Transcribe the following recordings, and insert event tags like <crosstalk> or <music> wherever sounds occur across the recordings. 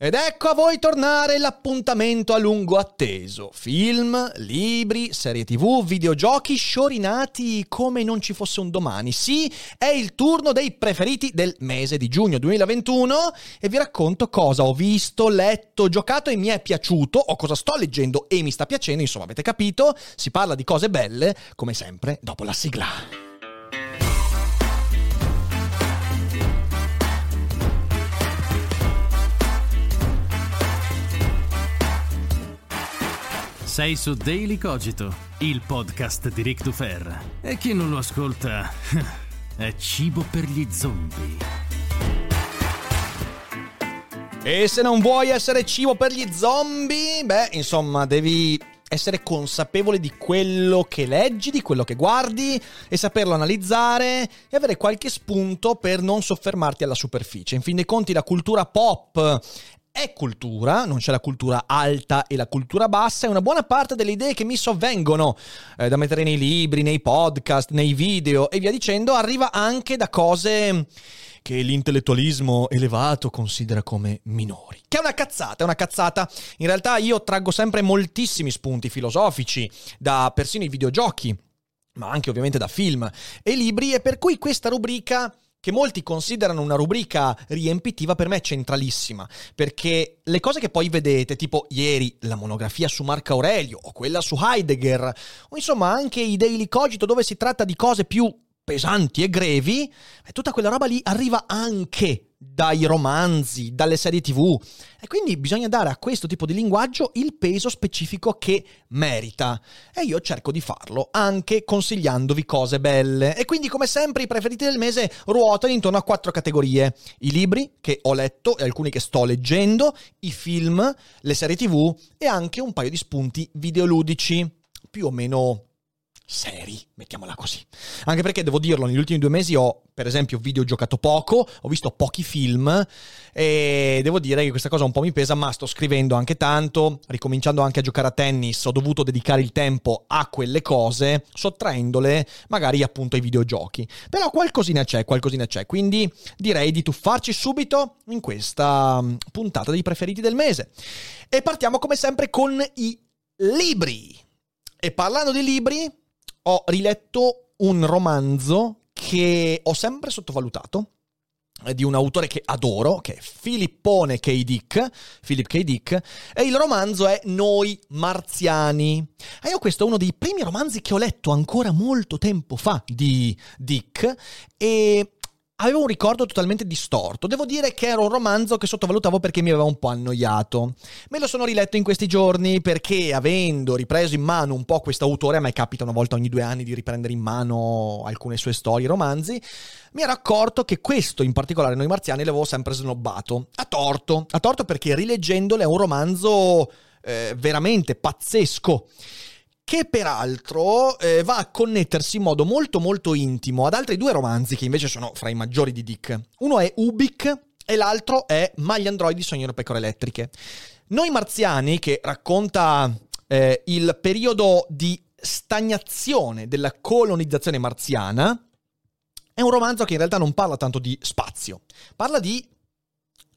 Ed ecco a voi tornare l'appuntamento a lungo atteso. Film, libri, serie tv, videogiochi sciorinati come non ci fosse un domani. Sì, è il turno dei preferiti del mese di giugno 2021 e vi racconto cosa ho visto, letto, giocato e mi è piaciuto o cosa sto leggendo e mi sta piacendo, insomma avete capito, si parla di cose belle, come sempre, dopo la sigla. Sei su Daily Cogito, il podcast di Rick Dufer. E chi non lo ascolta <laughs> è cibo per gli zombie. E se non vuoi essere cibo per gli zombie, beh, insomma, devi essere consapevole di quello che leggi, di quello che guardi e saperlo analizzare e avere qualche spunto per non soffermarti alla superficie. In fin dei conti la cultura pop è cultura, non c'è la cultura alta e la cultura bassa, e una buona parte delle idee che mi sovvengono eh, da mettere nei libri, nei podcast, nei video e via dicendo arriva anche da cose che l'intellettualismo elevato considera come minori. Che è una cazzata, è una cazzata. In realtà io traggo sempre moltissimi spunti filosofici da persino i videogiochi, ma anche ovviamente da film e libri, e per cui questa rubrica che molti considerano una rubrica riempitiva, per me è centralissima, perché le cose che poi vedete, tipo ieri la monografia su Marco Aurelio o quella su Heidegger, o insomma anche i Daily Cogito dove si tratta di cose più pesanti e grevi, tutta quella roba lì arriva anche dai romanzi, dalle serie tv e quindi bisogna dare a questo tipo di linguaggio il peso specifico che merita. E io cerco di farlo anche consigliandovi cose belle. E quindi come sempre i preferiti del mese ruotano intorno a quattro categorie. I libri che ho letto e alcuni che sto leggendo i film, le serie tv e anche un paio di spunti videoludici più o meno seri, mettiamola così. Anche perché devo dirlo, negli ultimi due mesi ho, per esempio, videogiocato poco, ho visto pochi film e devo dire che questa cosa un po' mi pesa, ma sto scrivendo anche tanto, ricominciando anche a giocare a tennis, ho dovuto dedicare il tempo a quelle cose, sottraendole magari appunto ai videogiochi. Però qualcosina c'è, qualcosina c'è, quindi direi di tuffarci subito in questa mm, puntata dei preferiti del mese. E partiamo come sempre con i libri. E parlando di libri, ho riletto un romanzo che ho sempre sottovalutato di un autore che adoro, che è Filippone K. Dick, Philip K. Dick, e il romanzo è Noi Marziani. E io questo è uno dei primi romanzi che ho letto ancora molto tempo fa di Dick e avevo un ricordo totalmente distorto. Devo dire che era un romanzo che sottovalutavo perché mi aveva un po' annoiato. Me lo sono riletto in questi giorni perché, avendo ripreso in mano un po' questo autore, a me capita una volta ogni due anni di riprendere in mano alcune sue storie, romanzi, mi ero accorto che questo, in particolare Noi Marziani, l'avevo sempre snobbato. A torto. A torto perché rileggendolo è un romanzo eh, veramente pazzesco che peraltro eh, va a connettersi in modo molto molto intimo ad altri due romanzi che invece sono fra i maggiori di Dick. Uno è Ubik e l'altro è Ma gli androidi sognano pecore elettriche. Noi marziani, che racconta eh, il periodo di stagnazione della colonizzazione marziana, è un romanzo che in realtà non parla tanto di spazio, parla di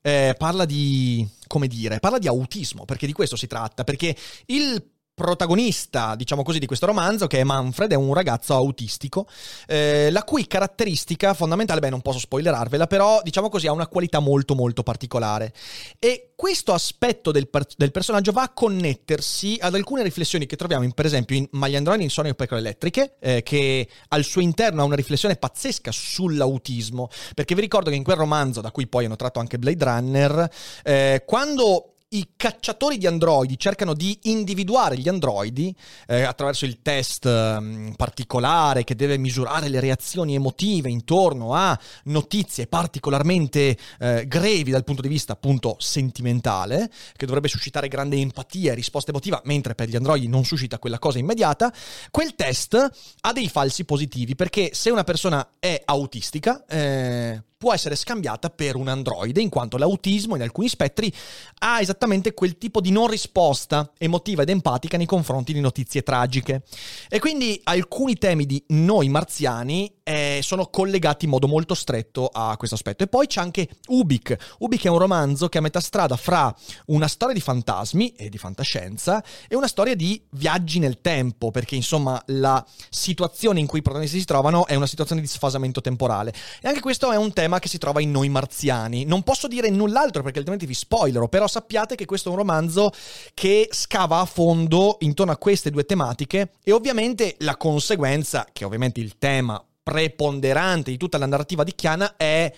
eh, parla di, come dire, parla di autismo, perché di questo si tratta, perché il protagonista, diciamo così, di questo romanzo, che è Manfred, è un ragazzo autistico, eh, la cui caratteristica fondamentale, beh, non posso spoilerarvela, però diciamo così, ha una qualità molto molto particolare. E questo aspetto del, per- del personaggio va a connettersi ad alcune riflessioni che troviamo, in, per esempio, in Ma gli androidi in Sogno e Pecore Elettriche, eh, che al suo interno ha una riflessione pazzesca sull'autismo, perché vi ricordo che in quel romanzo, da cui poi hanno tratto anche Blade Runner, eh, quando i cacciatori di androidi cercano di individuare gli androidi eh, attraverso il test eh, particolare che deve misurare le reazioni emotive intorno a notizie particolarmente eh, grevi dal punto di vista appunto sentimentale, che dovrebbe suscitare grande empatia e risposta emotiva, mentre per gli androidi non suscita quella cosa immediata, quel test ha dei falsi positivi perché se una persona è autistica eh, può essere scambiata per un androide, in quanto l'autismo in alcuni spettri ha esattamente quel tipo di non risposta emotiva ed empatica nei confronti di notizie tragiche. E quindi alcuni temi di noi marziani eh, sono collegati in modo molto stretto a questo aspetto. E poi c'è anche Ubik. Ubik è un romanzo che è a metà strada fra una storia di fantasmi e di fantascienza e una storia di viaggi nel tempo, perché insomma la situazione in cui i protagonisti si trovano è una situazione di sfasamento temporale. E anche questo è un tema che si trova in Noi Marziani. Non posso dire null'altro perché altrimenti vi spoilerò, però sappiate che questo è un romanzo che scava a fondo intorno a queste due tematiche e ovviamente la conseguenza, che ovviamente il tema preponderante di tutta la narrativa di Chiana è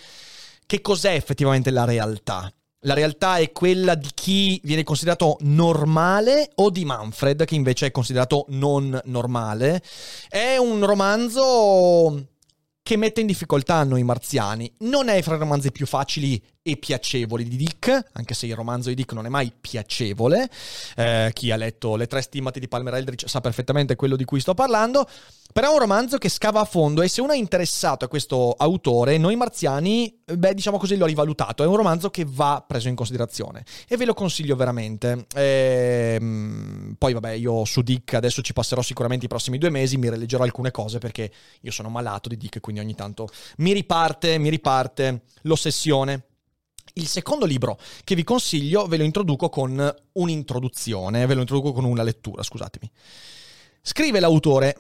che cos'è effettivamente la realtà. La realtà è quella di chi viene considerato normale o di Manfred, che invece è considerato non normale. È un romanzo che mette in difficoltà noi marziani. Non è fra i romanzi più facili e piacevoli di Dick, anche se il romanzo di Dick non è mai piacevole. Eh, chi ha letto Le tre stimmati di Palmer Eldritch sa perfettamente quello di cui sto parlando. Però è un romanzo che scava a fondo e se uno è interessato a questo autore, Noi Marziani, beh, diciamo così, l'ho rivalutato. È un romanzo che va preso in considerazione e ve lo consiglio veramente. Ehm, poi, vabbè, io su Dick adesso ci passerò sicuramente i prossimi due mesi, mi rileggerò alcune cose perché io sono malato di Dick, quindi ogni tanto mi riparte, mi riparte l'ossessione. Il secondo libro che vi consiglio ve lo introduco con un'introduzione, ve lo introduco con una lettura, scusatemi. Scrive l'autore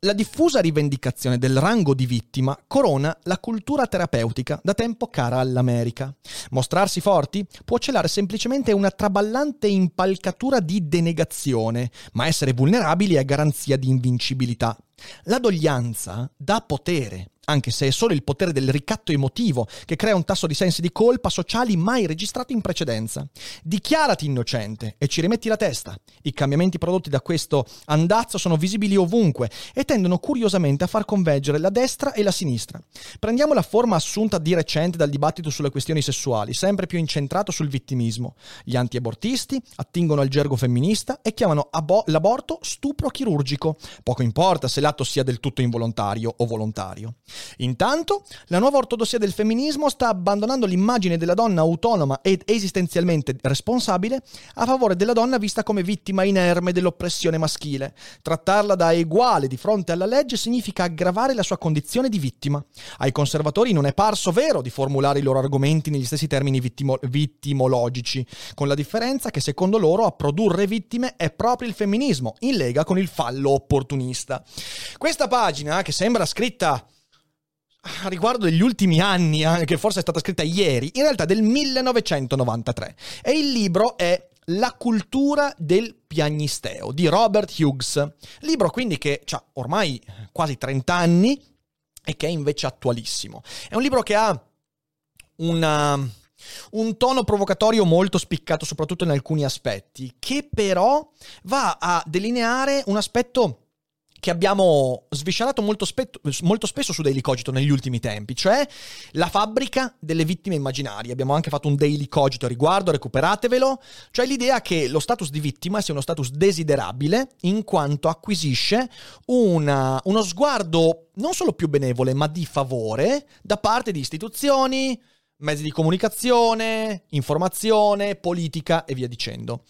la diffusa rivendicazione del rango di vittima corona la cultura terapeutica da tempo cara all'America. Mostrarsi forti può celare semplicemente una traballante impalcatura di denegazione, ma essere vulnerabili è garanzia di invincibilità. La doglianza dà potere, anche se è solo il potere del ricatto emotivo che crea un tasso di sensi di colpa sociali mai registrato in precedenza. Dichiarati innocente e ci rimetti la testa. I cambiamenti prodotti da questo andazzo sono visibili ovunque e tendono curiosamente a far convergere la destra e la sinistra. Prendiamo la forma assunta di recente dal dibattito sulle questioni sessuali, sempre più incentrato sul vittimismo. Gli antiabortisti attingono al gergo femminista e chiamano abo- l'aborto stupro chirurgico. Poco importa se l'atto sia del tutto involontario o volontario. Intanto, la nuova ortodossia del femminismo sta abbandonando l'immagine della donna autonoma ed esistenzialmente responsabile a favore della donna vista come vittima inerme dell'oppressione maschile. Trattarla da eguale di fronte alla legge significa aggravare la sua condizione di vittima. Ai conservatori non è parso vero di formulare i loro argomenti negli stessi termini vittimo- vittimologici, con la differenza che secondo loro a produrre vittime è proprio il femminismo, in lega con il fallo opportunista. Questa pagina, che sembra scritta a riguardo degli ultimi anni, eh, che forse è stata scritta ieri, in realtà del 1993. E il libro è La cultura del piagnisteo di Robert Hughes. Libro quindi che ha ormai quasi 30 anni e che è invece attualissimo. È un libro che ha una, un tono provocatorio molto spiccato, soprattutto in alcuni aspetti, che però va a delineare un aspetto che abbiamo sviscerato molto, spetto, molto, spesso su Daily Cogito negli ultimi tempi, cioè la fabbrica delle vittime immaginarie. Abbiamo anche fatto un Daily Cogito a riguardo, recuperatevelo, cioè l'idea che lo status di vittima sia uno status desiderabile in quanto acquisisce una, uno sguardo non solo più benevole, ma di favore da parte di istituzioni, mezzi di comunicazione, informazione, politica e via dicendo.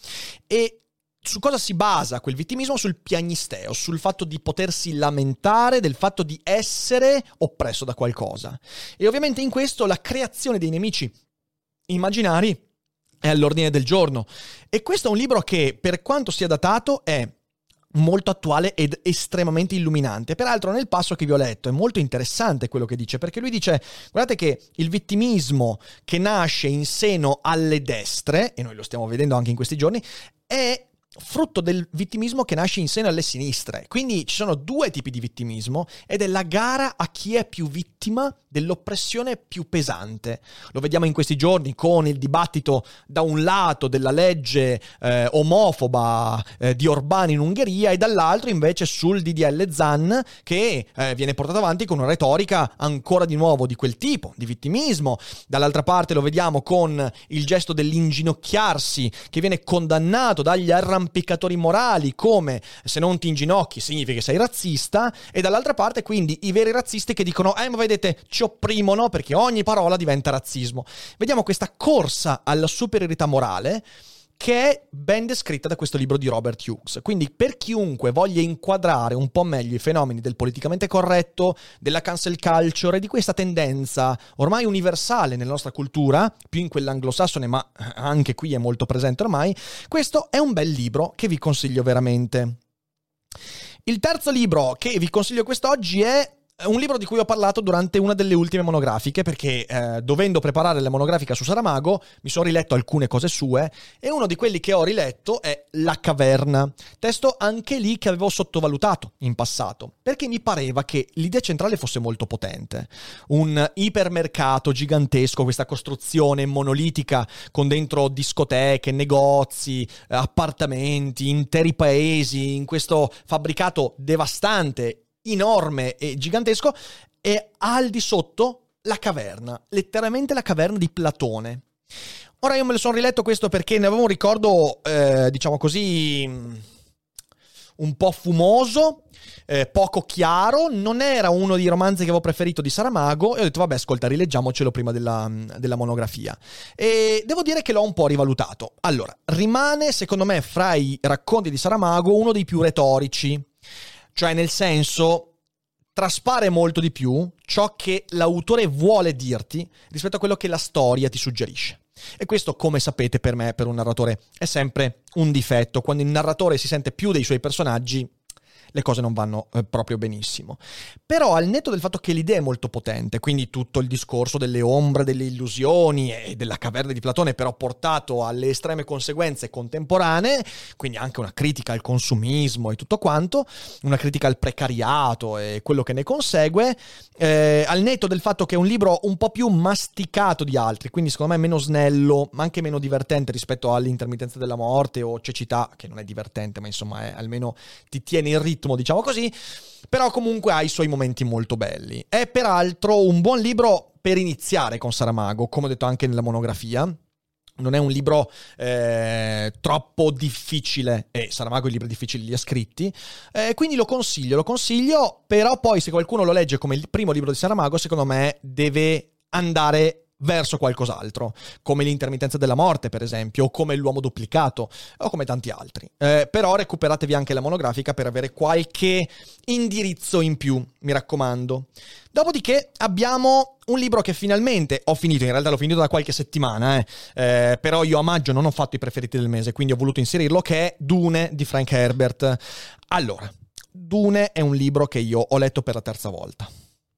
E su cosa si basa quel vittimismo? Sul piagnisteo, sul fatto di potersi lamentare del fatto di essere oppresso da qualcosa. E ovviamente in questo la creazione dei nemici immaginari è all'ordine del giorno. E questo è un libro che, per quanto sia datato, è molto attuale ed estremamente illuminante. Peraltro nel passo che vi ho letto è molto interessante quello che dice, perché lui dice, guardate che il vittimismo che nasce in seno alle destre, e noi lo stiamo vedendo anche in questi giorni, è frutto del vittimismo che nasce in seno alle sinistre. Quindi ci sono due tipi di vittimismo ed è la gara a chi è più vittima dell'oppressione più pesante. Lo vediamo in questi giorni con il dibattito da un lato della legge eh, omofoba eh, di Orbán in Ungheria e dall'altro invece sul DDL Zan che eh, viene portato avanti con una retorica ancora di nuovo di quel tipo, di vittimismo. Dall'altra parte lo vediamo con il gesto dell'inginocchiarsi che viene condannato dagli arrampicatori morali come se non ti inginocchi significa che sei razzista e dall'altra parte quindi i veri razzisti che dicono eh ma vedete ci opprimono perché ogni parola diventa razzismo. Vediamo questa corsa alla superiorità morale che è ben descritta da questo libro di Robert Hughes. Quindi per chiunque voglia inquadrare un po' meglio i fenomeni del politicamente corretto, della cancel culture e di questa tendenza ormai universale nella nostra cultura, più in quella anglosassone ma anche qui è molto presente ormai, questo è un bel libro che vi consiglio veramente. Il terzo libro che vi consiglio quest'oggi è un libro di cui ho parlato durante una delle ultime monografiche perché eh, dovendo preparare la monografica su Saramago mi sono riletto alcune cose sue e uno di quelli che ho riletto è La caverna, testo anche lì che avevo sottovalutato in passato perché mi pareva che l'idea centrale fosse molto potente. Un ipermercato gigantesco, questa costruzione monolitica con dentro discoteche, negozi, appartamenti, interi paesi in questo fabbricato devastante enorme e gigantesco e al di sotto la caverna, letteralmente la caverna di Platone. Ora io me lo sono riletto questo perché ne avevo un ricordo, eh, diciamo così, un po' fumoso, eh, poco chiaro, non era uno dei romanzi che avevo preferito di Saramago e ho detto vabbè ascolta rileggiamocelo prima della, della monografia. E devo dire che l'ho un po' rivalutato. Allora, rimane secondo me fra i racconti di Saramago uno dei più retorici cioè, nel senso, traspare molto di più ciò che l'autore vuole dirti rispetto a quello che la storia ti suggerisce. E questo, come sapete, per me, per un narratore, è sempre un difetto. Quando il narratore si sente più dei suoi personaggi, le cose non vanno eh, proprio benissimo. Però al netto del fatto che l'idea è molto potente, quindi tutto il discorso delle ombre, delle illusioni e della caverna di Platone, però portato alle estreme conseguenze contemporanee, quindi anche una critica al consumismo e tutto quanto, una critica al precariato e quello che ne consegue, eh, al netto del fatto che è un libro un po' più masticato di altri, quindi secondo me meno snello, ma anche meno divertente rispetto all'intermittenza della morte o cecità, che non è divertente, ma insomma è, almeno ti tiene in ritmo ritmo, diciamo così, però comunque ha i suoi momenti molto belli. È peraltro un buon libro per iniziare con Saramago, come ho detto anche nella monografia. Non è un libro eh, troppo difficile, e Saramago i libri difficili li ha scritti, eh, quindi lo consiglio, lo consiglio, però poi se qualcuno lo legge come il primo libro di Saramago, secondo me deve andare verso qualcos'altro, come l'intermittenza della morte, per esempio, o come l'uomo duplicato, o come tanti altri. Eh, però recuperatevi anche la monografica per avere qualche indirizzo in più, mi raccomando. Dopodiché abbiamo un libro che finalmente ho finito, in realtà l'ho finito da qualche settimana, eh. Eh, però io a maggio non ho fatto i preferiti del mese, quindi ho voluto inserirlo, che è Dune di Frank Herbert. Allora, Dune è un libro che io ho letto per la terza volta.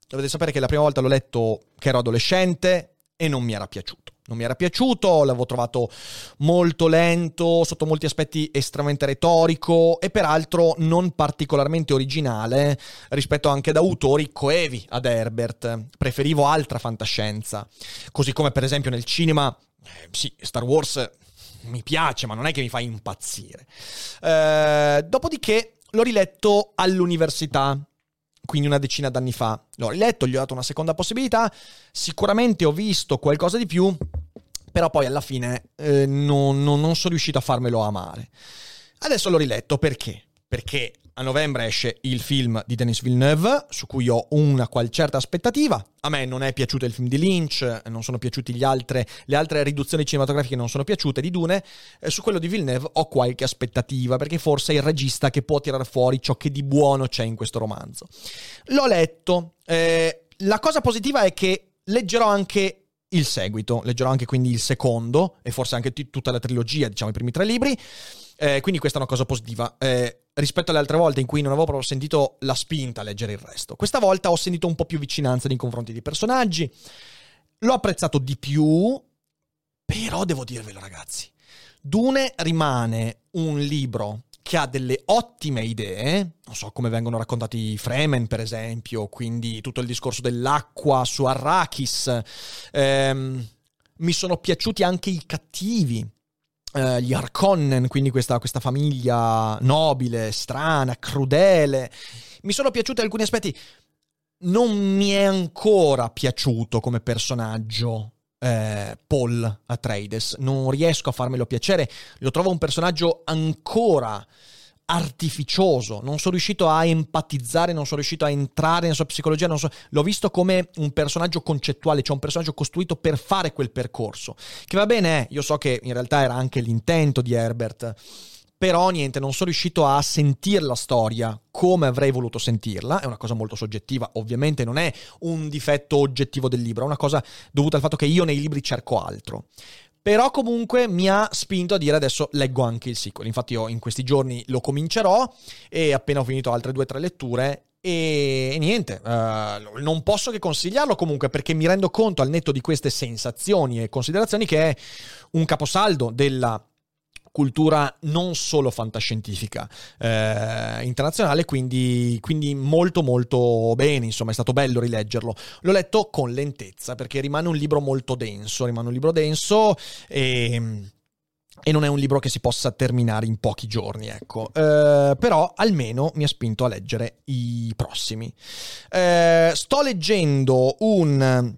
Dovete sapere che la prima volta l'ho letto che ero adolescente, e non mi era piaciuto. Non mi era piaciuto, l'avevo trovato molto lento, sotto molti aspetti estremamente retorico e peraltro non particolarmente originale rispetto anche ad autori coevi ad Herbert. Preferivo altra fantascienza. Così come per esempio nel cinema, eh, sì, Star Wars mi piace, ma non è che mi fa impazzire. Eh, dopodiché l'ho riletto all'università quindi una decina d'anni fa. L'ho riletto, gli ho dato una seconda possibilità, sicuramente ho visto qualcosa di più, però poi alla fine eh, non, non, non sono riuscito a farmelo amare. Adesso l'ho riletto perché? Perché a novembre esce il film di Denis Villeneuve, su cui ho una qual certa aspettativa. A me non è piaciuto il film di Lynch, non sono piaciuti altre, le altre riduzioni cinematografiche non sono piaciute di Dune. Eh, su quello di Villeneuve ho qualche aspettativa, perché forse è il regista che può tirare fuori ciò che di buono c'è in questo romanzo. L'ho letto. Eh, la cosa positiva è che leggerò anche il seguito. Leggerò anche quindi il secondo e forse anche t- tutta la trilogia, diciamo i primi tre libri. Eh, quindi questa è una cosa positiva. Eh, rispetto alle altre volte in cui non avevo proprio sentito la spinta a leggere il resto. Questa volta ho sentito un po' più vicinanza nei confronti dei personaggi. L'ho apprezzato di più, però devo dirvelo ragazzi. Dune rimane un libro che ha delle ottime idee, non so come vengono raccontati i Fremen per esempio, quindi tutto il discorso dell'acqua su Arrakis, ehm, mi sono piaciuti anche i cattivi, eh, gli Harkonnen, quindi questa, questa famiglia nobile, strana, crudele, mi sono piaciuti alcuni aspetti, non mi è ancora piaciuto come personaggio eh, Paul Atreides. Non riesco a farmelo piacere. Lo trovo un personaggio ancora artificioso, non sono riuscito a empatizzare, non sono riuscito a entrare nella sua psicologia, so, l'ho visto come un personaggio concettuale, cioè un personaggio costruito per fare quel percorso. Che va bene, eh, io so che in realtà era anche l'intento di Herbert però niente, non sono riuscito a sentire la storia come avrei voluto sentirla, è una cosa molto soggettiva, ovviamente non è un difetto oggettivo del libro, è una cosa dovuta al fatto che io nei libri cerco altro. Però comunque mi ha spinto a dire adesso leggo anche il sequel. Infatti io in questi giorni lo comincerò e appena ho finito altre due o tre letture e, niente, uh, non posso che consigliarlo comunque perché mi rendo conto al netto di queste sensazioni e considerazioni che è un caposaldo della cultura non solo fantascientifica eh, internazionale, quindi, quindi, molto molto bene, insomma è stato bello rileggerlo. L'ho letto con lentezza perché rimane un libro molto denso, rimane un libro denso e... E non è un libro che si possa terminare in pochi giorni, ecco. Eh, però almeno mi ha spinto a leggere i prossimi. Eh, sto leggendo un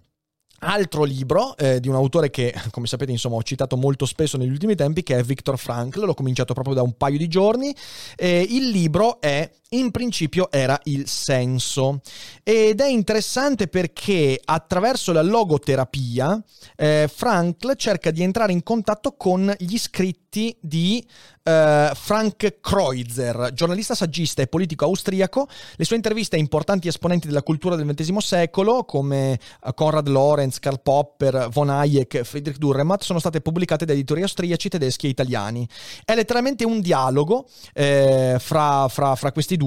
Altro libro eh, di un autore che, come sapete, insomma, ho citato molto spesso negli ultimi tempi, che è Viktor Frankl, l'ho cominciato proprio da un paio di giorni. Eh, il libro è in principio era il senso ed è interessante perché attraverso la logoterapia eh, Frankl cerca di entrare in contatto con gli scritti di eh, Frank Kreutzer, giornalista saggista e politico austriaco. Le sue interviste a importanti esponenti della cultura del XX secolo come eh, Konrad Lorenz, Karl Popper, von Hayek, Friedrich Dürrenmatt sono state pubblicate da editori austriaci, tedeschi e italiani. È letteralmente un dialogo eh, fra, fra, fra questi due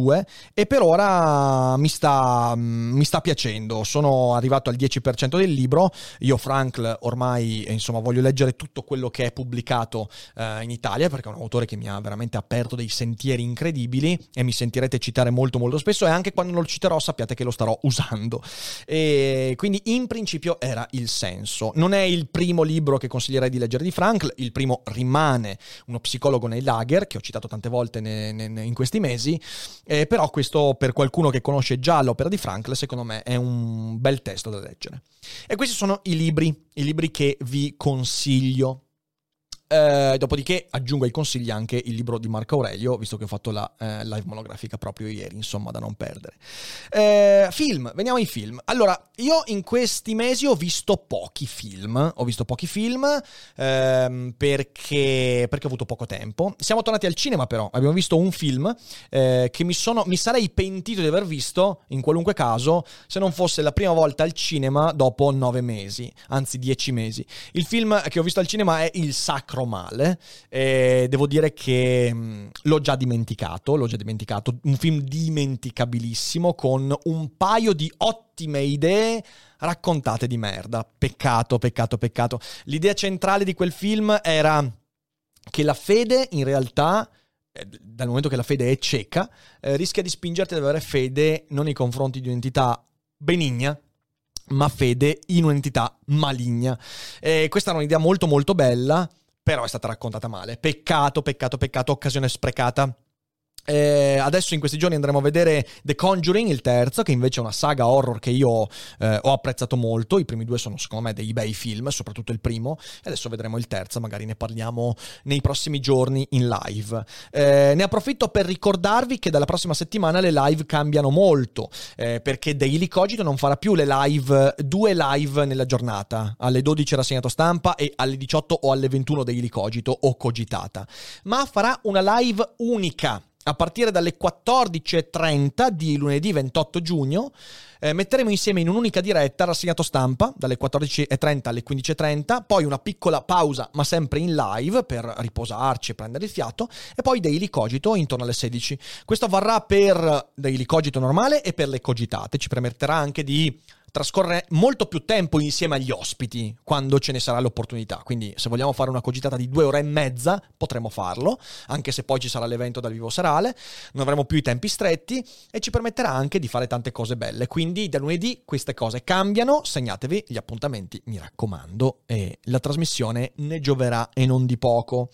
e per ora mi sta, mi sta piacendo. Sono arrivato al 10% del libro. Io, Frank, ormai insomma, voglio leggere tutto quello che è pubblicato eh, in Italia perché è un autore che mi ha veramente aperto dei sentieri incredibili e mi sentirete citare molto molto spesso e anche quando non lo citerò sappiate che lo starò usando. E quindi in principio era il senso. Non è il primo libro che consiglierei di leggere di Frankl, il primo rimane uno psicologo nei lager che ho citato tante volte ne, ne, in questi mesi, eh, però questo per qualcuno che conosce già l'opera di Frankl, secondo me è un bel testo da leggere. E questi sono i libri, i libri che vi consiglio eh, dopodiché aggiungo ai consigli anche il libro di Marco Aurelio, visto che ho fatto la eh, live monografica proprio ieri, insomma, da non perdere. Eh, film, veniamo ai film. Allora, io in questi mesi ho visto pochi film, ho visto pochi film ehm, perché, perché, ho avuto poco tempo. Siamo tornati al cinema però, abbiamo visto un film eh, che mi, sono, mi sarei pentito di aver visto, in qualunque caso, se non fosse la prima volta al cinema dopo nove mesi, anzi dieci mesi. Il film che ho visto al cinema è Il Sacro male. E devo dire che mm, l'ho già dimenticato, l'ho già dimenticato. Un film dimenticabilissimo con un paio di ottime idee raccontate di merda. Peccato, peccato, peccato. L'idea centrale di quel film era che la fede in realtà eh, dal momento che la fede è cieca, eh, rischia di spingerti ad avere fede non nei confronti di un'entità benigna, ma fede in un'entità maligna. E questa era un'idea molto molto bella, però è stata raccontata male. Peccato, peccato, peccato, occasione sprecata. Eh, adesso in questi giorni andremo a vedere The Conjuring, il terzo, che invece è una saga horror che io eh, ho apprezzato molto. I primi due sono secondo me dei bei film, soprattutto il primo. E adesso vedremo il terzo, magari ne parliamo nei prossimi giorni in live. Eh, ne approfitto per ricordarvi che dalla prossima settimana le live cambiano molto, eh, perché Daily Cogito non farà più le live, due live nella giornata. Alle 12 rassegnato stampa e alle 18 o alle 21 Daily Cogito o Cogitata. Ma farà una live unica a partire dalle 14.30 di lunedì 28 giugno. Eh, metteremo insieme in un'unica diretta rassegnato stampa dalle 14.30 alle 15.30, poi una piccola pausa ma sempre in live per riposarci e prendere il fiato e poi Daily Cogito intorno alle 16. Questo varrà per Daily Cogito normale e per le cogitate, ci permetterà anche di trascorrere molto più tempo insieme agli ospiti quando ce ne sarà l'opportunità. Quindi, se vogliamo fare una cogitata di due ore e mezza, potremo farlo, anche se poi ci sarà l'evento dal vivo serale. Non avremo più i tempi stretti e ci permetterà anche di fare tante cose belle. Quindi, da lunedì queste cose cambiano. Segnatevi gli appuntamenti, mi raccomando, e la trasmissione ne gioverà e non di poco.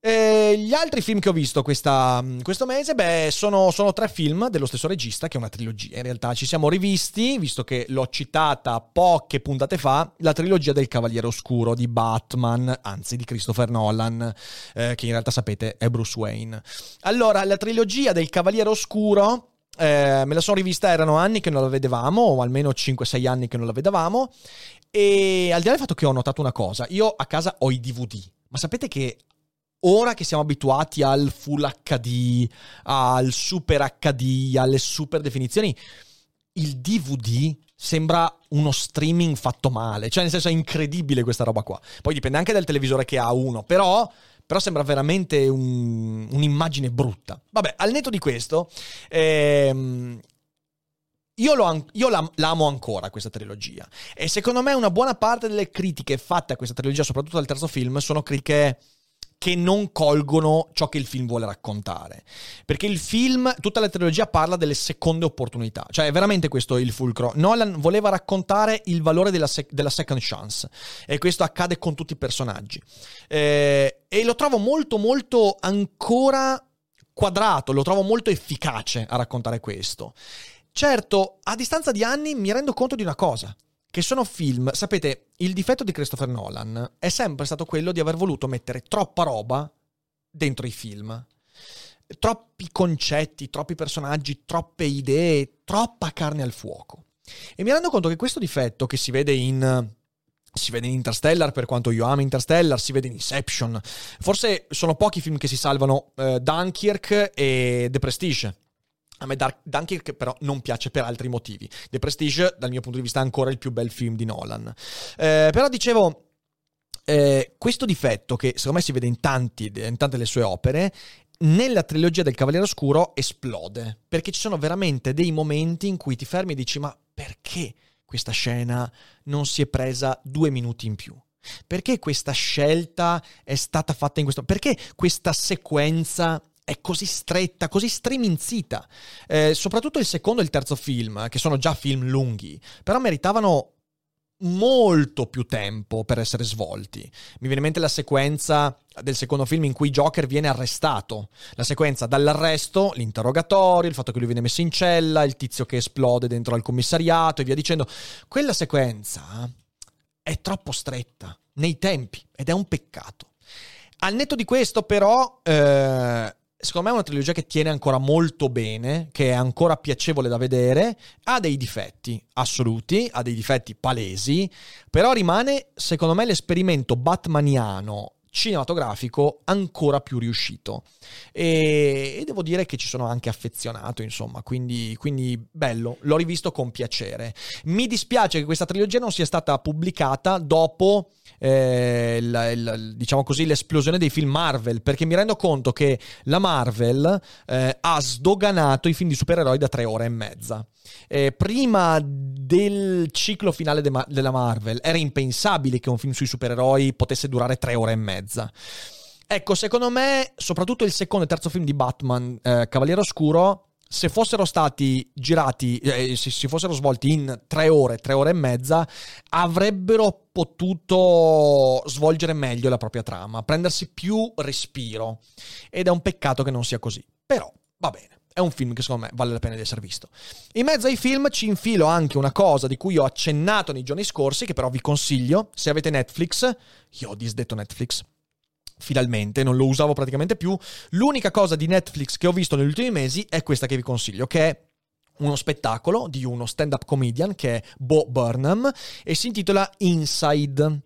E gli altri film che ho visto questa, questo mese, beh, sono, sono, tre film dello stesso regista, che è una trilogia. In realtà ci siamo rivisti, visto che l'ho citata poche puntate fa, la trilogia del Cavaliere Oscuro di Batman, anzi di Christopher Nolan, eh, che in realtà sapete è Bruce Wayne. Allora, la trilogia del Cavaliere Oscuro, eh, me la sono rivista, erano anni che non la vedevamo, o almeno 5-6 anni che non la vedevamo. E al di là del fatto che ho notato una cosa, io a casa ho i DVD. Ma sapete che ora che siamo abituati al full HD, al super HD, alle super definizioni, il DVD sembra uno streaming fatto male. Cioè, nel senso, è incredibile questa roba qua. Poi dipende anche dal televisore che ha uno, però. Però sembra veramente un, un'immagine brutta. Vabbè, al netto di questo, ehm, io, lo, io l'am, l'amo ancora questa trilogia. E secondo me una buona parte delle critiche fatte a questa trilogia, soprattutto al terzo film, sono critiche che non colgono ciò che il film vuole raccontare. Perché il film, tutta la trilogia parla delle seconde opportunità. Cioè, è veramente questo il fulcro. Nolan voleva raccontare il valore della, sec- della second chance. E questo accade con tutti i personaggi. Eh, e lo trovo molto, molto ancora quadrato, lo trovo molto efficace a raccontare questo. Certo, a distanza di anni mi rendo conto di una cosa che sono film, sapete, il difetto di Christopher Nolan è sempre stato quello di aver voluto mettere troppa roba dentro i film. Troppi concetti, troppi personaggi, troppe idee, troppa carne al fuoco. E mi rendo conto che questo difetto che si vede in si vede in Interstellar per quanto io amo Interstellar, si vede in Inception. Forse sono pochi film che si salvano, eh, Dunkirk e The Prestige. A me Dark, Dunkirk però non piace per altri motivi. The Prestige, dal mio punto di vista, è ancora il più bel film di Nolan. Eh, però dicevo, eh, questo difetto, che secondo me si vede in, tanti, in tante delle sue opere, nella trilogia del Cavaliere Oscuro esplode. Perché ci sono veramente dei momenti in cui ti fermi e dici: Ma perché questa scena non si è presa due minuti in più? Perché questa scelta è stata fatta in questo? Perché questa sequenza è così stretta, così striminzita. Eh, soprattutto il secondo e il terzo film, che sono già film lunghi, però meritavano molto più tempo per essere svolti. Mi viene in mente la sequenza del secondo film in cui Joker viene arrestato. La sequenza dall'arresto, l'interrogatorio, il fatto che lui viene messo in cella, il tizio che esplode dentro al commissariato e via dicendo. Quella sequenza è troppo stretta nei tempi ed è un peccato. Al netto di questo, però, eh, secondo me è una trilogia che tiene ancora molto bene, che è ancora piacevole da vedere, ha dei difetti assoluti, ha dei difetti palesi, però rimane secondo me l'esperimento batmaniano cinematografico ancora più riuscito e, e, devo dire che ci sono anche affezionato insomma quindi, quindi bello l'ho rivisto con piacere mi dispiace che questa trilogia non sia stata pubblicata dopo eh, la, la, diciamo così, l'esplosione dei film Marvel, perché mi rendo conto che la Marvel eh, ha sdoganato i film di supereroi da tre ore e mezza. Eh, prima del ciclo finale de ma- della Marvel era impensabile che un film sui supereroi potesse durare tre ore e mezza. Ecco, secondo me, soprattutto il secondo e terzo film di Batman, eh, Cavaliere Oscuro, se fossero stati girati, eh, se si fossero svolti in tre ore, tre ore e mezza, avrebbero potuto svolgere meglio la propria trama, prendersi più respiro. Ed è un peccato che non sia così. Però, va bene. È un film che secondo me vale la pena di essere visto. In mezzo ai film ci infilo anche una cosa di cui ho accennato nei giorni scorsi, che però vi consiglio. Se avete Netflix, io ho disdetto Netflix, finalmente, non lo usavo praticamente più. L'unica cosa di Netflix che ho visto negli ultimi mesi è questa che vi consiglio, che è uno spettacolo di uno stand-up comedian che è Bo Burnham e si intitola Inside.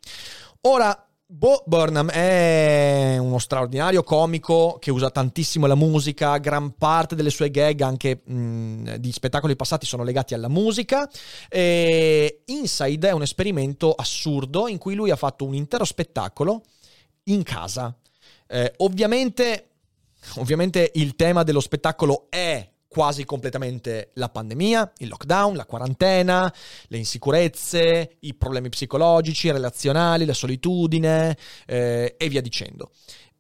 Ora, Bo Burnham è uno straordinario comico che usa tantissimo la musica, gran parte delle sue gag anche mh, di spettacoli passati sono legati alla musica. E Inside è un esperimento assurdo in cui lui ha fatto un intero spettacolo in casa. Eh, ovviamente, ovviamente il tema dello spettacolo è quasi completamente la pandemia, il lockdown, la quarantena, le insicurezze, i problemi psicologici, relazionali, la solitudine eh, e via dicendo.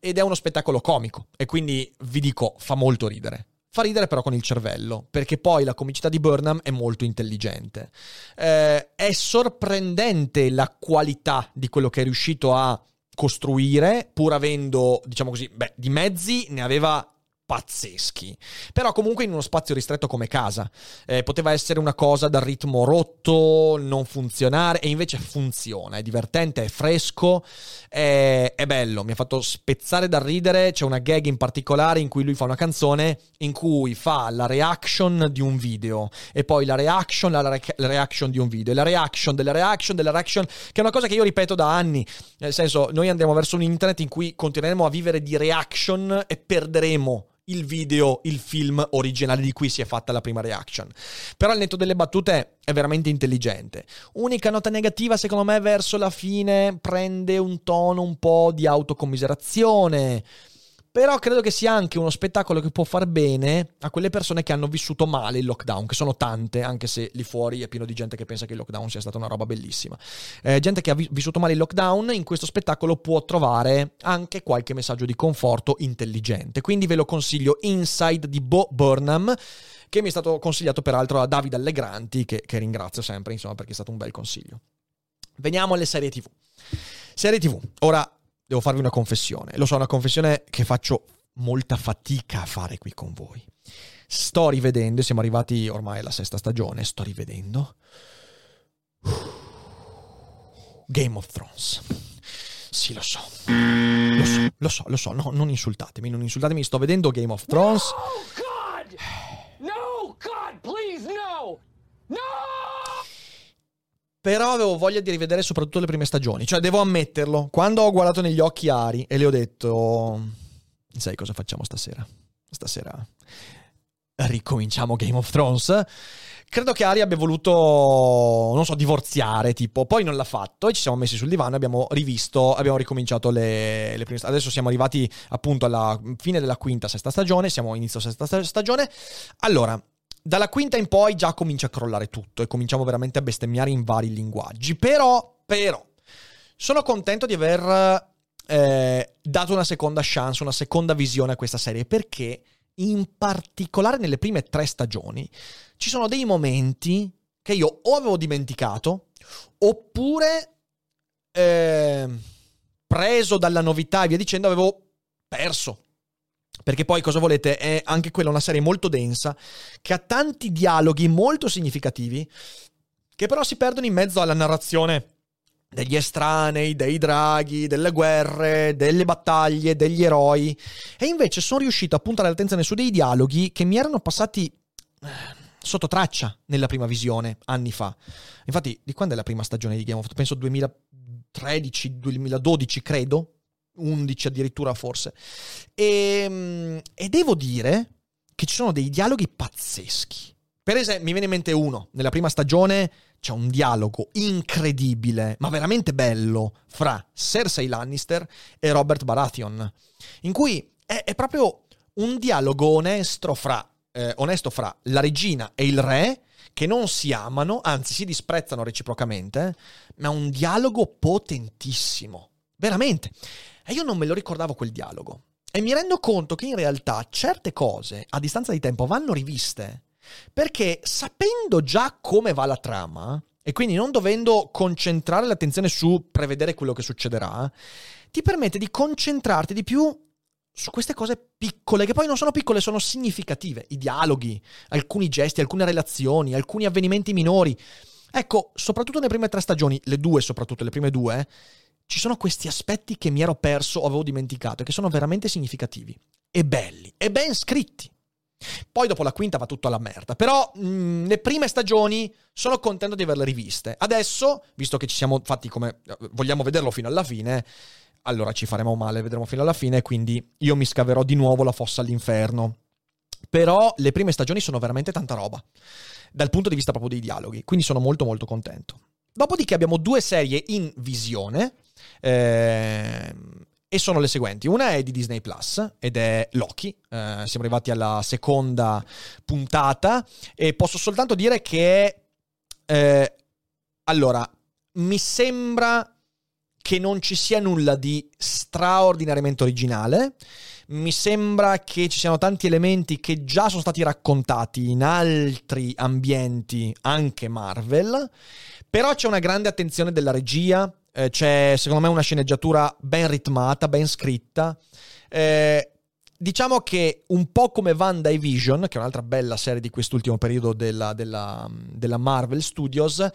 Ed è uno spettacolo comico e quindi vi dico, fa molto ridere. Fa ridere però con il cervello, perché poi la comicità di Burnham è molto intelligente. Eh, è sorprendente la qualità di quello che è riuscito a costruire, pur avendo, diciamo così, beh, di mezzi ne aveva pazzeschi. Però comunque in uno spazio ristretto come casa. Eh, poteva essere una cosa dal ritmo rotto, non funzionare, e invece funziona, è divertente, è fresco, è, è bello, mi ha fatto spezzare dal ridere. C'è una gag in particolare in cui lui fa una canzone in cui fa la reaction di un video e poi la reaction, la, re- la reaction di un video e la reaction della reaction della reaction, che è una cosa che io ripeto da anni. Nel senso, noi andiamo verso un internet in cui continueremo a vivere di reaction e perderemo il video, il film originale di cui si è fatta la prima reaction. Però il netto delle battute è veramente intelligente. Unica nota negativa, secondo me, verso la fine prende un tono un po' di autocommiserazione. Però credo che sia anche uno spettacolo che può far bene a quelle persone che hanno vissuto male il lockdown, che sono tante, anche se lì fuori è pieno di gente che pensa che il lockdown sia stata una roba bellissima. Eh, gente che ha vissuto male il lockdown in questo spettacolo può trovare anche qualche messaggio di conforto intelligente. Quindi ve lo consiglio Inside di Bo Burnham che mi è stato consigliato peraltro da Davide Allegranti, che, che ringrazio sempre, insomma, perché è stato un bel consiglio. Veniamo alle serie TV. Serie TV. Ora, devo farvi una confessione. Lo so, una confessione che faccio molta fatica a fare qui con voi. Sto rivedendo, siamo arrivati ormai alla sesta stagione, sto rivedendo Game of Thrones. Sì, lo so. Lo so, lo so, lo so. No, non insultatemi, non insultatemi. Sto vedendo Game of Thrones. Oh God! No, God, please, no! No! Però avevo voglia di rivedere soprattutto le prime stagioni. Cioè, devo ammetterlo. Quando ho guardato negli occhi Ari e le ho detto: Sai cosa facciamo stasera? Stasera ricominciamo Game of Thrones. Credo che Ari abbia voluto, non so, divorziare, tipo. Poi non l'ha fatto e ci siamo messi sul divano e abbiamo rivisto, abbiamo ricominciato le, le prime. Adesso siamo arrivati appunto alla fine della quinta, sesta stagione, siamo inizio sesta stagione. Allora, dalla quinta in poi già comincia a crollare tutto e cominciamo veramente a bestemmiare in vari linguaggi. Però, però, sono contento di aver eh, dato una seconda chance, una seconda visione a questa serie perché in particolare nelle prime tre stagioni ci sono dei momenti che io o avevo dimenticato oppure eh, preso dalla novità e via dicendo avevo perso perché poi cosa volete? È anche quella una serie molto densa, che ha tanti dialoghi molto significativi, che però si perdono in mezzo alla narrazione degli estranei, dei draghi, delle guerre, delle battaglie, degli eroi. E invece sono riuscito a puntare l'attenzione su dei dialoghi che mi erano passati eh, sotto traccia nella prima visione anni fa. Infatti, di quando è la prima stagione di Game of Thrones? Penso 2013, 2012, credo. 11 addirittura forse. E, e devo dire che ci sono dei dialoghi pazzeschi. Per esempio, mi viene in mente uno, nella prima stagione c'è un dialogo incredibile, ma veramente bello, fra Cersei Lannister e Robert Baratheon, in cui è, è proprio un dialogo onesto fra, eh, onesto fra la regina e il re, che non si amano, anzi si disprezzano reciprocamente, ma un dialogo potentissimo, veramente. E io non me lo ricordavo quel dialogo. E mi rendo conto che in realtà certe cose a distanza di tempo vanno riviste. Perché sapendo già come va la trama, e quindi non dovendo concentrare l'attenzione su prevedere quello che succederà, ti permette di concentrarti di più su queste cose piccole, che poi non sono piccole, sono significative. I dialoghi, alcuni gesti, alcune relazioni, alcuni avvenimenti minori. Ecco, soprattutto nelle prime tre stagioni, le due soprattutto, le prime due, ci sono questi aspetti che mi ero perso o avevo dimenticato e che sono veramente significativi e belli e ben scritti. Poi dopo la quinta va tutto alla merda. Però mh, le prime stagioni sono contento di averle riviste. Adesso, visto che ci siamo fatti come vogliamo vederlo fino alla fine, allora ci faremo male, vedremo fino alla fine, quindi io mi scaverò di nuovo la fossa all'inferno. Però le prime stagioni sono veramente tanta roba, dal punto di vista proprio dei dialoghi, quindi sono molto molto contento. Dopodiché abbiamo due serie in visione, ehm, e sono le seguenti. Una è di Disney Plus ed è Loki. Eh, siamo arrivati alla seconda puntata e posso soltanto dire che eh, allora mi sembra che non ci sia nulla di straordinariamente originale. Mi sembra che ci siano tanti elementi che già sono stati raccontati in altri ambienti, anche Marvel. Però c'è una grande attenzione della regia, eh, c'è secondo me una sceneggiatura ben ritmata, ben scritta. Eh, diciamo che un po' come WandaVision, che è un'altra bella serie di quest'ultimo periodo della, della, della Marvel Studios,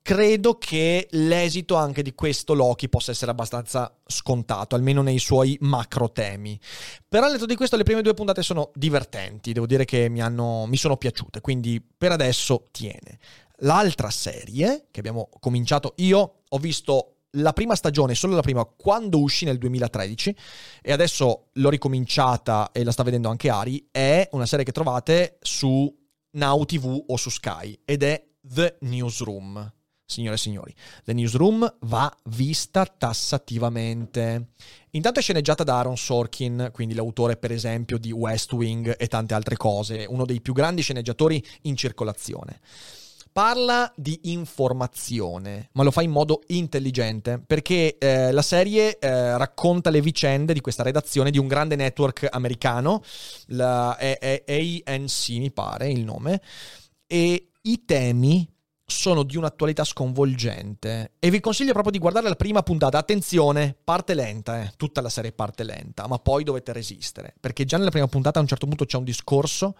credo che l'esito anche di questo Loki possa essere abbastanza scontato, almeno nei suoi macro temi. Però al netto di questo le prime due puntate sono divertenti, devo dire che mi, hanno, mi sono piaciute, quindi per adesso tiene. L'altra serie che abbiamo cominciato, io ho visto la prima stagione, solo la prima, quando uscì nel 2013, e adesso l'ho ricominciata e la sta vedendo anche Ari, è una serie che trovate su Now TV o su Sky, ed è The Newsroom. Signore e signori, The Newsroom va vista tassativamente. Intanto è sceneggiata da Aaron Sorkin, quindi l'autore per esempio di West Wing e tante altre cose, uno dei più grandi sceneggiatori in circolazione parla di informazione, ma lo fa in modo intelligente, perché eh, la serie eh, racconta le vicende di questa redazione di un grande network americano, la ANC mi pare il nome, e i temi sono di un'attualità sconvolgente e vi consiglio proprio di guardare la prima puntata. Attenzione, parte lenta, eh. tutta la serie parte lenta, ma poi dovete resistere, perché già nella prima puntata a un certo punto c'è un discorso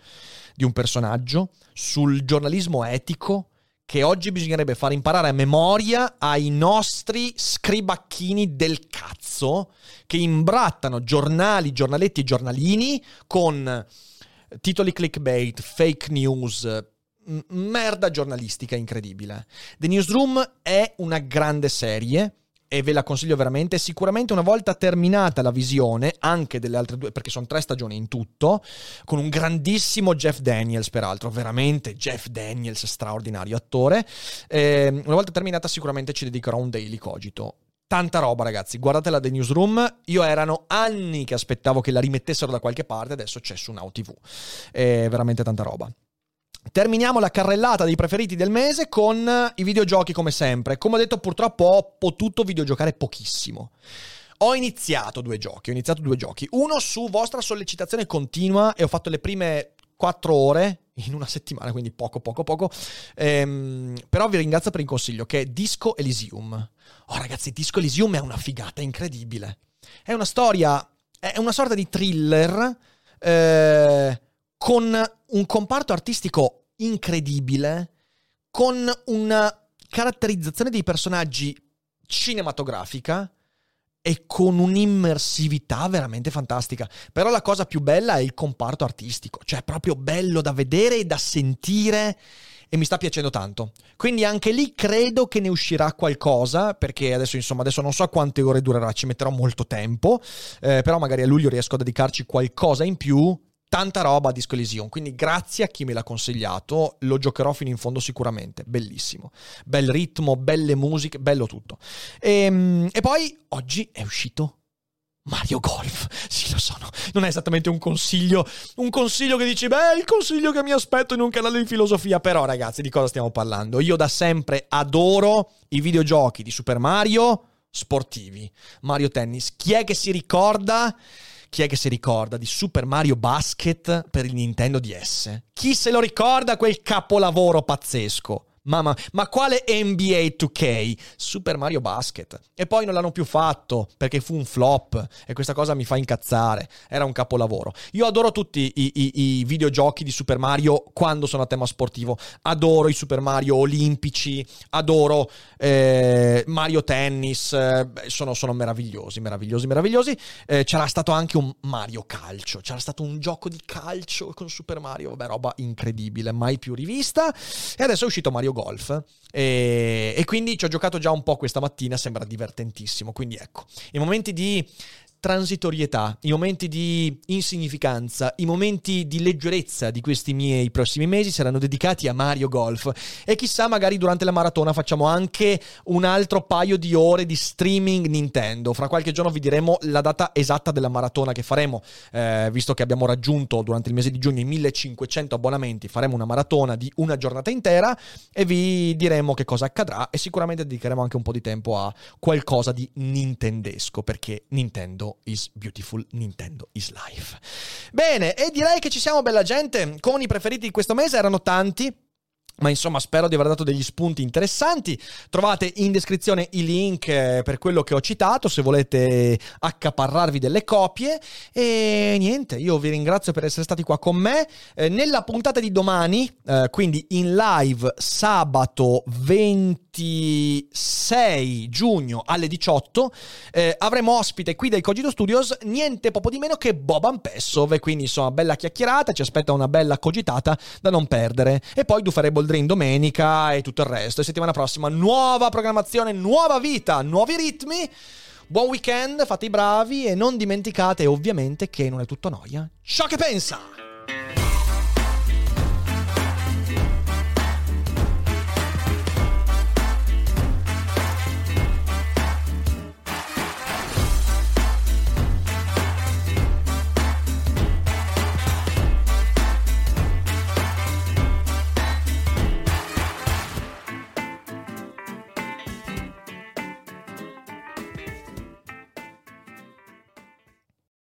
di un personaggio sul giornalismo etico che oggi bisognerebbe far imparare a memoria ai nostri scribacchini del cazzo che imbrattano giornali, giornaletti e giornalini con titoli clickbait, fake news, merda giornalistica incredibile. The Newsroom è una grande serie e ve la consiglio veramente. Sicuramente una volta terminata la visione, anche delle altre due, perché sono tre stagioni in tutto, con un grandissimo Jeff Daniels, peraltro, veramente Jeff Daniels, straordinario attore. Eh, una volta terminata, sicuramente ci dedicherò un daily cogito. Tanta roba, ragazzi. Guardatela The Newsroom. Io erano anni che aspettavo che la rimettessero da qualche parte, adesso c'è su Now TV. È veramente tanta roba. Terminiamo la carrellata dei preferiti del mese con i videogiochi come sempre. Come ho detto purtroppo ho potuto videogiocare pochissimo. Ho iniziato due giochi, ho iniziato due giochi. Uno su vostra sollecitazione continua e ho fatto le prime quattro ore in una settimana, quindi poco, poco, poco. Ehm, però vi ringrazio per il consiglio, che è Disco Elysium. Oh ragazzi, Disco Elysium è una figata incredibile. È una storia, è una sorta di thriller eh, con un comparto artistico incredibile, con una caratterizzazione dei personaggi cinematografica e con un'immersività veramente fantastica. Però la cosa più bella è il comparto artistico, cioè è proprio bello da vedere e da sentire e mi sta piacendo tanto. Quindi anche lì credo che ne uscirà qualcosa, perché adesso insomma adesso non so quante ore durerà, ci metterò molto tempo, eh, però magari a luglio riesco a dedicarci qualcosa in più tanta roba a Disco Elysium, quindi grazie a chi me l'ha consigliato, lo giocherò fino in fondo sicuramente, bellissimo. Bel ritmo, belle musiche, bello tutto. E, ehm, e poi oggi è uscito Mario Golf, <laughs> sì lo sono, non è esattamente un consiglio, un consiglio che dici, beh, il consiglio che mi aspetto in un canale di filosofia, però ragazzi, di cosa stiamo parlando? Io da sempre adoro i videogiochi di Super Mario sportivi, Mario Tennis, chi è che si ricorda chi è che si ricorda di Super Mario Basket per il Nintendo DS? Chi se lo ricorda quel capolavoro pazzesco? Mamma, ma quale NBA 2K? Super Mario Basket. E poi non l'hanno più fatto perché fu un flop e questa cosa mi fa incazzare. Era un capolavoro. Io adoro tutti i, i, i videogiochi di Super Mario quando sono a tema sportivo. Adoro i Super Mario olimpici, adoro eh, Mario Tennis. Eh, sono, sono, meravigliosi, meravigliosi, meravigliosi. Eh, c'era stato anche un Mario Calcio. C'era stato un gioco di calcio con Super Mario. Vabbè, roba incredibile, mai più rivista. E adesso è uscito Mario Golf. E, e quindi ci ho giocato già un po' questa mattina, sembra divertentissimo. Quindi ecco, i momenti di transitorietà, i momenti di insignificanza, i momenti di leggerezza di questi miei prossimi mesi saranno dedicati a Mario Golf e chissà magari durante la maratona facciamo anche un altro paio di ore di streaming Nintendo. Fra qualche giorno vi diremo la data esatta della maratona che faremo, eh, visto che abbiamo raggiunto durante il mese di giugno i 1500 abbonamenti, faremo una maratona di una giornata intera e vi diremo che cosa accadrà e sicuramente dedicheremo anche un po' di tempo a qualcosa di nintendesco perché Nintendo is beautiful, Nintendo is life. Bene, e direi che ci siamo bella gente. Con i preferiti di questo mese erano tanti. Ma insomma, spero di aver dato degli spunti interessanti. Trovate in descrizione i link eh, per quello che ho citato se volete accaparrarvi delle copie. E niente, io vi ringrazio per essere stati qua con me. Eh, nella puntata di domani, eh, quindi in live sabato 26 giugno alle 18, eh, avremo ospite qui dai Cogito Studios niente poco di meno che Boban Pessov. Quindi insomma, bella chiacchierata, ci aspetta una bella cogitata da non perdere. E poi Dufare Boldrin domenica e tutto il resto. E settimana prossima nuova programmazione, nuova vita, nuovi ritmi. Buon weekend, fate i bravi e non dimenticate ovviamente che non è tutto noia. Ciò che pensa!